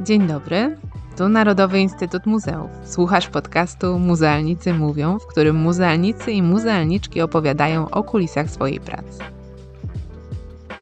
Dzień dobry. Tu Narodowy Instytut Muzeów. Słuchasz podcastu Muzealnicy Mówią, w którym muzealnicy i muzealniczki opowiadają o kulisach swojej pracy.